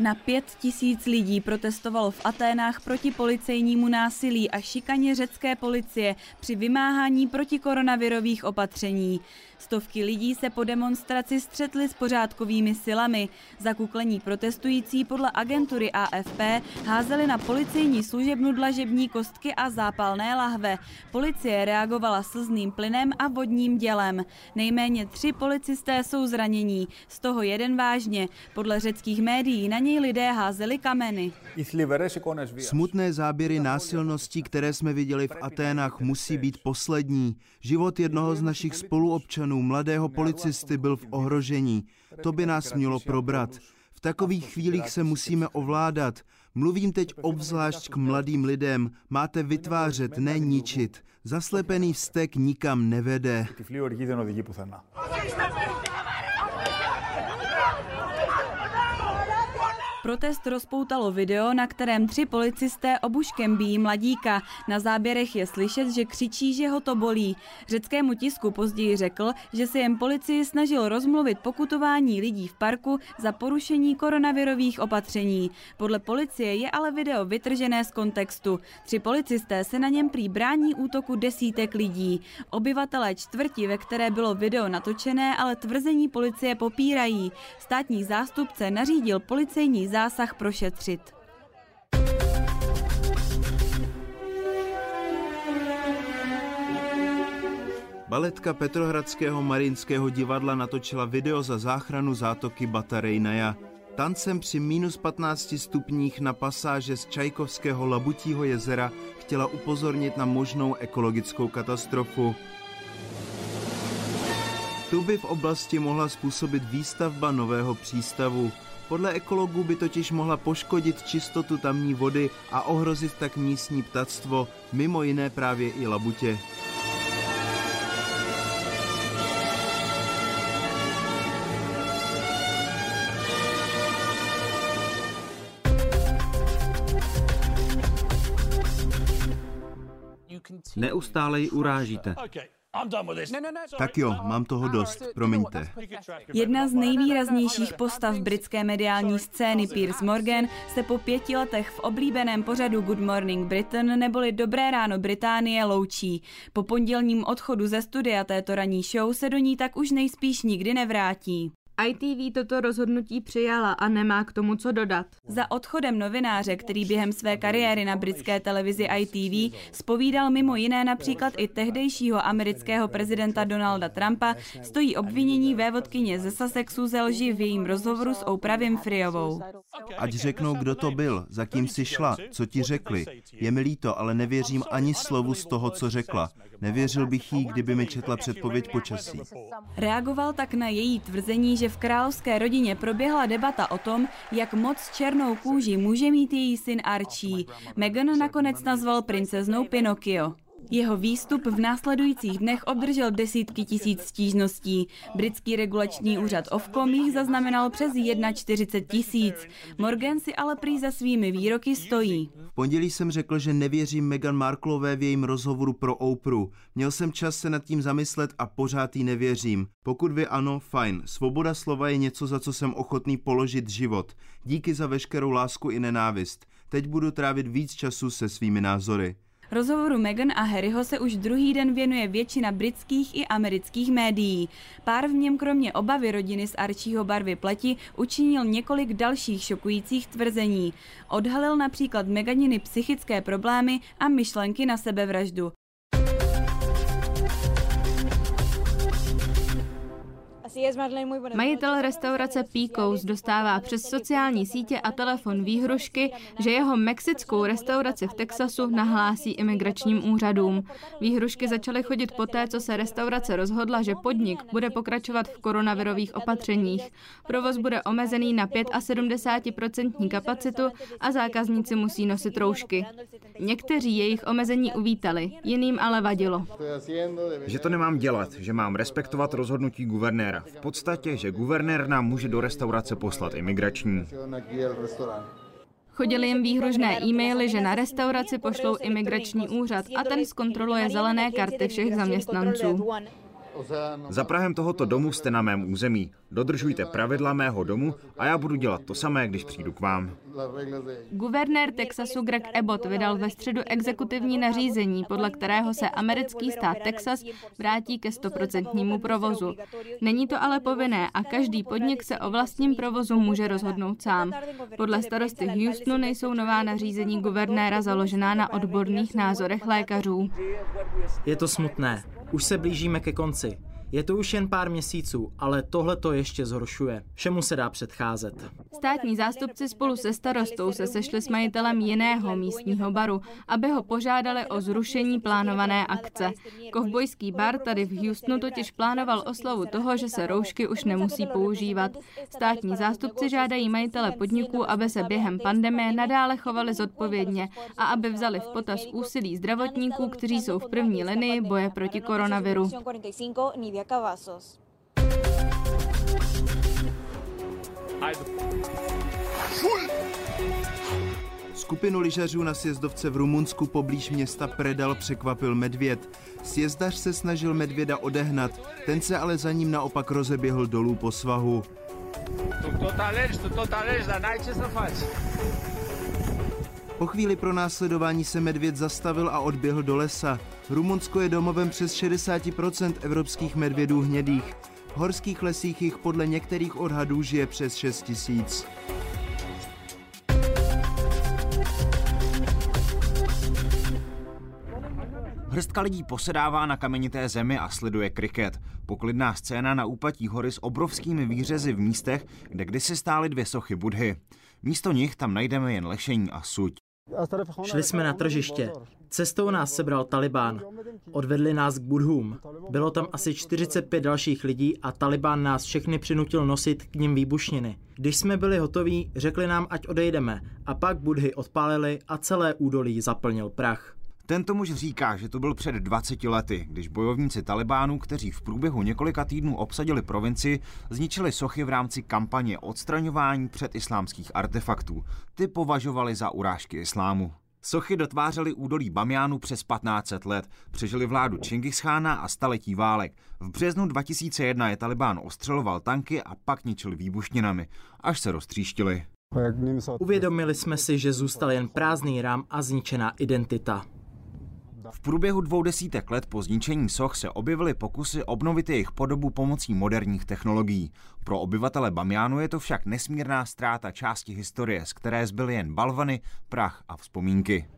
Na pět tisíc lidí protestovalo v Aténách proti policejnímu násilí a šikaně řecké policie při vymáhání protikoronavirových opatření. Stovky lidí se po demonstraci střetly s pořádkovými silami. Zakuklení protestující podle agentury AFP házeli na policejní služebnu dlažební kostky a zápalné lahve. Policie reagovala slzným plynem a vodním dělem. Nejméně tři policisté jsou zranění, z toho jeden vážně. Podle řeckých médií na něj lidé házeli kameny. Smutné záběry násilností, které jsme viděli v Aténách, musí být poslední. Život jednoho z našich spoluobčanů, mladého policisty, byl v ohrožení. To by nás mělo probrat. V takových chvílích se musíme ovládat. Mluvím teď obzvlášť k mladým lidem. Máte vytvářet, ne ničit. Zaslepený vztek nikam nevede. Protest rozpoutalo video, na kterém tři policisté obuškem bíjí mladíka. Na záběrech je slyšet, že křičí, že ho to bolí. Řeckému tisku později řekl, že se jen policii snažil rozmluvit pokutování lidí v parku za porušení koronavirových opatření. Podle policie je ale video vytržené z kontextu. Tři policisté se na něm prý brání útoku desítek lidí. Obyvatelé čtvrti, ve které bylo video natočené, ale tvrzení policie popírají. Státní zástupce nařídil policejní zásah prošetřit. Baletka Petrohradského marinského divadla natočila video za záchranu zátoky Batarejnaja. Tancem při minus 15 stupních na pasáže z Čajkovského Labutího jezera chtěla upozornit na možnou ekologickou katastrofu. Tu by v oblasti mohla způsobit výstavba nového přístavu. Podle ekologů by totiž mohla poškodit čistotu tamní vody a ohrozit tak místní ptactvo, mimo jiné právě i labutě. Neustále ji urážíte. Tak jo, mám toho dost, promiňte. Jedna z nejvýraznějších postav britské mediální scény Piers Morgan se po pěti letech v oblíbeném pořadu Good Morning Britain neboli Dobré ráno Británie loučí. Po pondělním odchodu ze studia této ranní show se do ní tak už nejspíš nikdy nevrátí. ITV toto rozhodnutí přijala a nemá k tomu co dodat. Za odchodem novináře, který během své kariéry na britské televizi ITV spovídal mimo jiné například i tehdejšího amerického prezidenta Donalda Trumpa, stojí obvinění vévodkyně ze Sussexu ze lži v jejím rozhovoru s Oprah Winfreyovou. Ať řeknou, kdo to byl, za kým si šla, co ti řekli. Je mi líto, ale nevěřím ani slovu z toho, co řekla. Nevěřil bych jí, kdyby mi četla předpověď počasí. Reagoval tak na její tvrzení, že v královské rodině proběhla debata o tom, jak moc černou kůži může mít její syn Archie. Meghan nakonec nazval princeznou Pinocchio. Jeho výstup v následujících dnech obdržel desítky tisíc stížností. Britský regulační úřad Ofcom jich zaznamenal přes 41 tisíc. Morgan si ale prý za svými výroky stojí. V pondělí jsem řekl, že nevěřím Meghan Marklové v jejím rozhovoru pro Oprah. Měl jsem čas se nad tím zamyslet a pořád jí nevěřím. Pokud vy ano, fajn. Svoboda slova je něco, za co jsem ochotný položit život. Díky za veškerou lásku i nenávist. Teď budu trávit víc času se svými názory. Rozhovoru Meghan a Harryho se už druhý den věnuje většina britských i amerických médií. Pár v něm kromě obavy rodiny z Archieho barvy pleti učinil několik dalších šokujících tvrzení. Odhalil například Meganiny psychické problémy a myšlenky na sebevraždu. Majitel restaurace Píkous dostává přes sociální sítě a telefon výhrušky, že jeho mexickou restauraci v Texasu nahlásí imigračním úřadům. Výhrušky začaly chodit poté, co se restaurace rozhodla, že podnik bude pokračovat v koronavirových opatřeních. Provoz bude omezený na 75% kapacitu a zákazníci musí nosit roušky. Někteří jejich omezení uvítali, jiným ale vadilo. Že to nemám dělat, že mám respektovat rozhodnutí guvernéra. V podstatě, že guvernér nám může do restaurace poslat imigrační. Chodily jim výhružné e-maily, že na restauraci pošlou imigrační úřad a ten zkontroluje zelené karty všech zaměstnanců. Za Prahem tohoto domu jste na mém území. Dodržujte pravidla mého domu a já budu dělat to samé, když přijdu k vám. Guvernér Texasu Greg Abbott vydal ve středu exekutivní nařízení, podle kterého se americký stát Texas vrátí ke stoprocentnímu provozu. Není to ale povinné a každý podnik se o vlastním provozu může rozhodnout sám. Podle starosty Houstonu nejsou nová nařízení guvernéra založená na odborných názorech lékařů. Je to smutné. Už se blížíme ke konci. Je to už jen pár měsíců, ale tohle to ještě zhoršuje. Všemu se dá předcházet. Státní zástupci spolu se starostou se sešli s majitelem jiného místního baru, aby ho požádali o zrušení plánované akce. Kovbojský bar tady v Houstonu totiž plánoval oslavu toho, že se roušky už nemusí používat. Státní zástupci žádají majitele podniků, aby se během pandemie nadále chovali zodpovědně a aby vzali v potaz úsilí zdravotníků, kteří jsou v první linii boje proti koronaviru. Cavazos. Skupinu lyžařů na sjezdovce v Rumunsku poblíž města Predal překvapil medvěd. Sjezdař se snažil medvěda odehnat, ten se ale za ním naopak rozeběhl dolů po svahu. Po chvíli pro následování se medvěd zastavil a odběhl do lesa. Rumunsko je domovem přes 60% evropských medvědů hnědých. V horských lesích jich podle některých odhadů žije přes 6 tisíc. Hrstka lidí posedává na kamenité zemi a sleduje kriket. Poklidná scéna na úpatí hory s obrovskými výřezy v místech, kde kdysi stály dvě sochy Budhy. Místo nich tam najdeme jen lešení a suť. Šli jsme na tržiště. Cestou nás sebral Taliban. Odvedli nás k Budhům. Bylo tam asi 45 dalších lidí a Taliban nás všechny přinutil nosit k ním výbušniny. Když jsme byli hotoví, řekli nám, ať odejdeme a pak Budhy odpálili a celé údolí zaplnil prach. Tento muž říká, že to byl před 20 lety, když bojovníci Talibánů, kteří v průběhu několika týdnů obsadili provincii, zničili sochy v rámci kampaně odstraňování předislámských artefaktů. Ty považovali za urážky islámu. Sochy dotvářely údolí Bamiánu přes 1500 let, přežili vládu Čingischána a staletí válek. V březnu 2001 je Talibán ostřeloval tanky a pak ničil výbušninami, až se roztříštili. Uvědomili jsme si, že zůstal jen prázdný rám a zničená identita. V průběhu dvou desítek let po zničení soch se objevily pokusy obnovit jejich podobu pomocí moderních technologií. Pro obyvatele Bamiánu je to však nesmírná ztráta části historie, z které zbyly jen balvany, prach a vzpomínky.